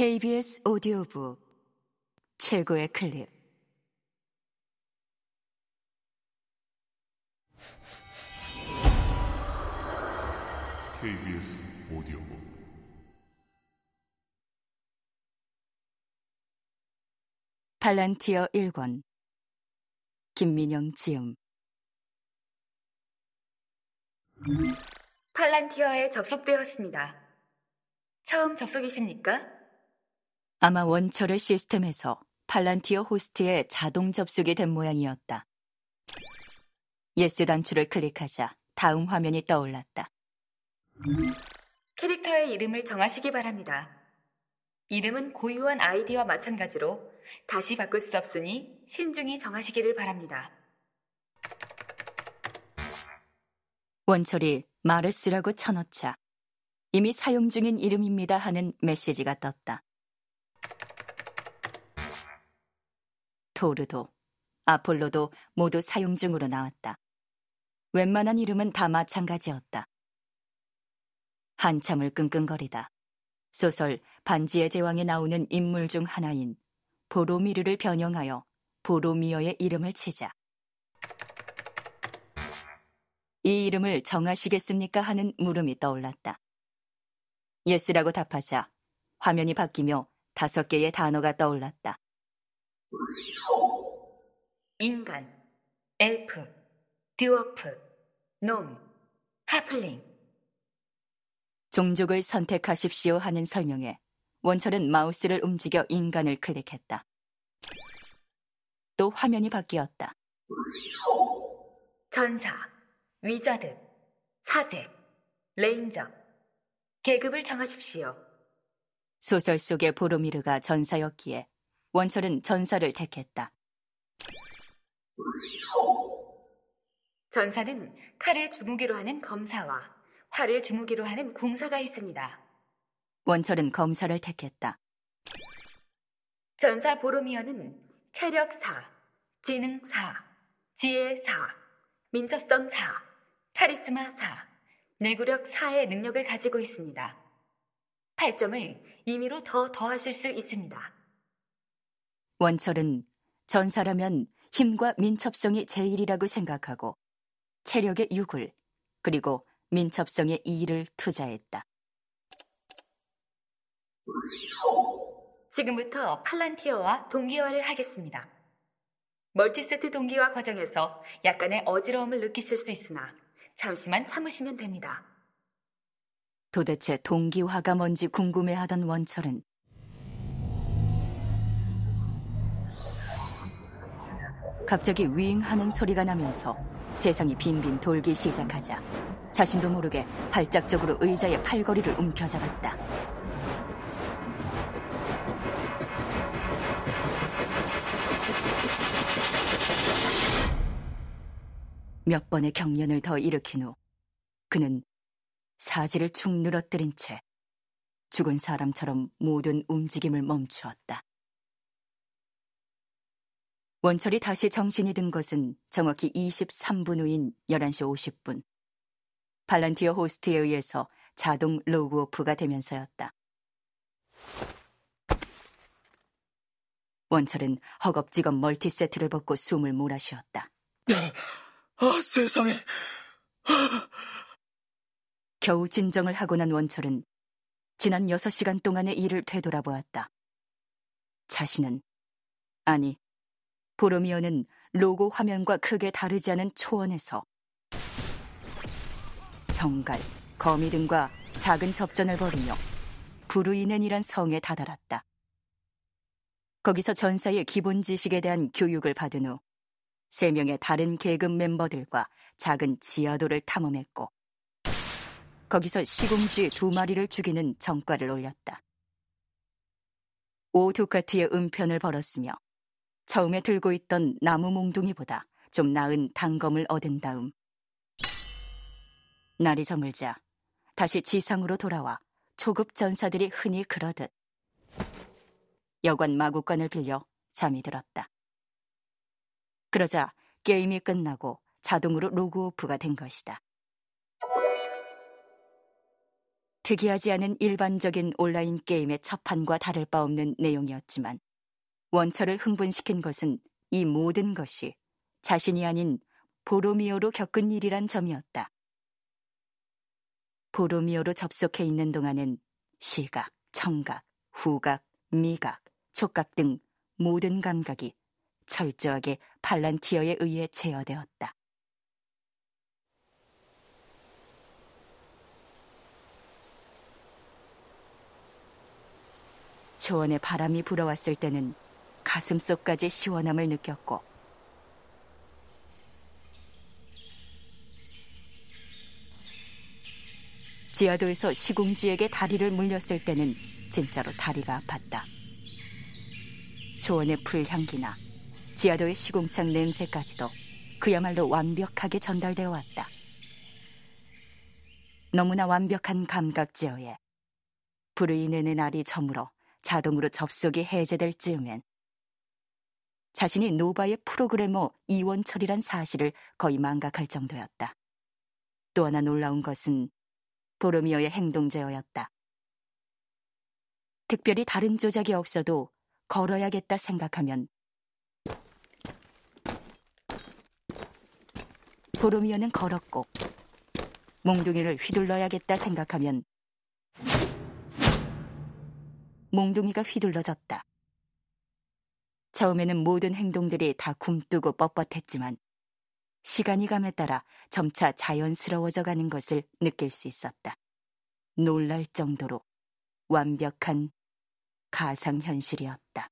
KBS 오디오북 최고의 클립 KBS 오디오북 팔란티어 1권 김민영 지음 팔란티어에 접속되었습니다. 처음 접속이십니까? 아마 원철의 시스템에서 팔란티어 호스트에 자동 접속이 된 모양이었다. Yes 단추를 클릭하자 다음 화면이 떠올랐다. 캐릭터의 이름을 정하시기 바랍니다. 이름은 고유한 아이디와 마찬가지로 다시 바꿀 수 없으니 신중히 정하시기를 바랍니다. 원철이 마르스라고 쳐넣자 이미 사용 중인 이름입니다 하는 메시지가 떴다. 토르도, 아폴로도 모두 사용 중으로 나왔다. 웬만한 이름은 다 마찬가지였다. 한참을 끙끙거리다. 소설 반지의 제왕에 나오는 인물 중 하나인 보로미르를 변형하여 보로미어의 이름을 치자. 이 이름을 정하시겠습니까? 하는 물음이 떠올랐다. yes라고 답하자 화면이 바뀌며 다섯 개의 단어가 떠올랐다. 인간, elf, dwarf, gnome, halfling. 종족을 선택하십시오 하는 설명에 원철은 마우스를 움직여 인간을 클릭했다. 또 화면이 바뀌었다. 전사, wizard, 사제, 레인저. 계급을 정하십시오. 소설 속의 보로미르가 전사였기에 원철은 전사를 택했다. 전사는 칼을 주무기로 하는 검사와 활을 주무기로 하는 궁사가 있습니다. 원철은 검사를 택했다. 전사 보로미어는 체력 4, 지능 4, 지혜 4, 민첩성 4, 카리스마 4, 내구력 4의 능력을 가지고 있습니다. 8점을 임의로 더 더하실 수 있습니다. 원철은 전사라면 힘과 민첩성이 제일이라고 생각하고 체력의 6을 그리고 민첩성의 2를 투자했다. 지금부터 팔란티어와 동기화를 하겠습니다. 멀티세트 동기화 과정에서 약간의 어지러움을 느끼실 수 있으나 잠시만 참으시면 됩니다. 도대체 동기화가 뭔지 궁금해하던 원철은 갑자기 윙 하는 소리가 나면서 세상이 빙빙 돌기 시작하자 자신도 모르게 발작적으로 의자의 팔걸이를 움켜잡았다. 몇 번의 경련을 더 일으킨 후 그는 사지를 축 늘어뜨린 채 죽은 사람처럼 모든 움직임을 멈추었다. 원철이 다시 정신이 든 것은 정확히 23분 후인 11시 50분. 발란티어 호스트에 의해서 자동 로그오프가 되면서였다. 원철은 허겁지겁 멀티세트를 벗고 숨을 몰아쉬었다. 아, 세상에. 겨우 진정을 하고 난 원철은 지난 6시간 동안의 일을 되돌아보았다. 자신은, 아니, 보로미어는 로고 화면과 크게 다르지 않은 초원에서 정갈, 거미 등과 작은 접전을 벌이며 브루이넨이란 성에 다다랐다. 거기서 전사의 기본 지식에 대한 교육을 받은 후 세 명의 다른 계급 멤버들과 작은 지하도를 탐험했고 거기서 시공쥐 두 마리를 죽이는 정과를 올렸다. 오 두카트의 은편을 벌었으며 처음에 들고 있던 나무 몽둥이보다 좀 나은 단검을 얻은 다음 날이 저물자 다시 지상으로 돌아와 초급 전사들이 흔히 그러듯 여관 마구간을 빌려 잠이 들었다. 그러자 게임이 끝나고 자동으로 로그오프가 된 것이다. 특이하지 않은 일반적인 온라인 게임의 첫판과 다를 바 없는 내용이었지만 원철을 흥분시킨 것은 이 모든 것이 자신이 아닌 보로미오로 겪은 일이란 점이었다. 보로미오로 접속해 있는 동안은 시각, 청각, 후각, 미각, 촉각 등 모든 감각이 철저하게 팔란티어에 의해 제어되었다. 초원에 바람이 불어왔을 때는 가슴속까지 시원함을 느꼈고 지하도에서 시공주에게 다리를 물렸을 때는 진짜로 다리가 아팠다. 초원의 풀향기나 지하도의 시공창 냄새까지도 그야말로 완벽하게 전달되어 왔다. 너무나 완벽한 감각 제어에 불의내는 날이 저물어 자동으로 접속이 해제될 즈음엔 자신이 노바의 프로그래머 이원철이란 사실을 거의 망각할 정도였다. 또 하나 놀라운 것은 보로미어의 행동 제어였다. 특별히 다른 조작이 없어도 걸어야겠다 생각하면 보로미어는 걸었고 몽둥이를 휘둘러야겠다 생각하면 몽둥이가 휘둘러졌다. 처음에는 모든 행동들이 다 굼뜨고 뻣뻣했지만 시간이 감에 따라 점차 자연스러워져 가는 것을 느낄 수 있었다. 놀랄 정도로 완벽한 가상현실이었다.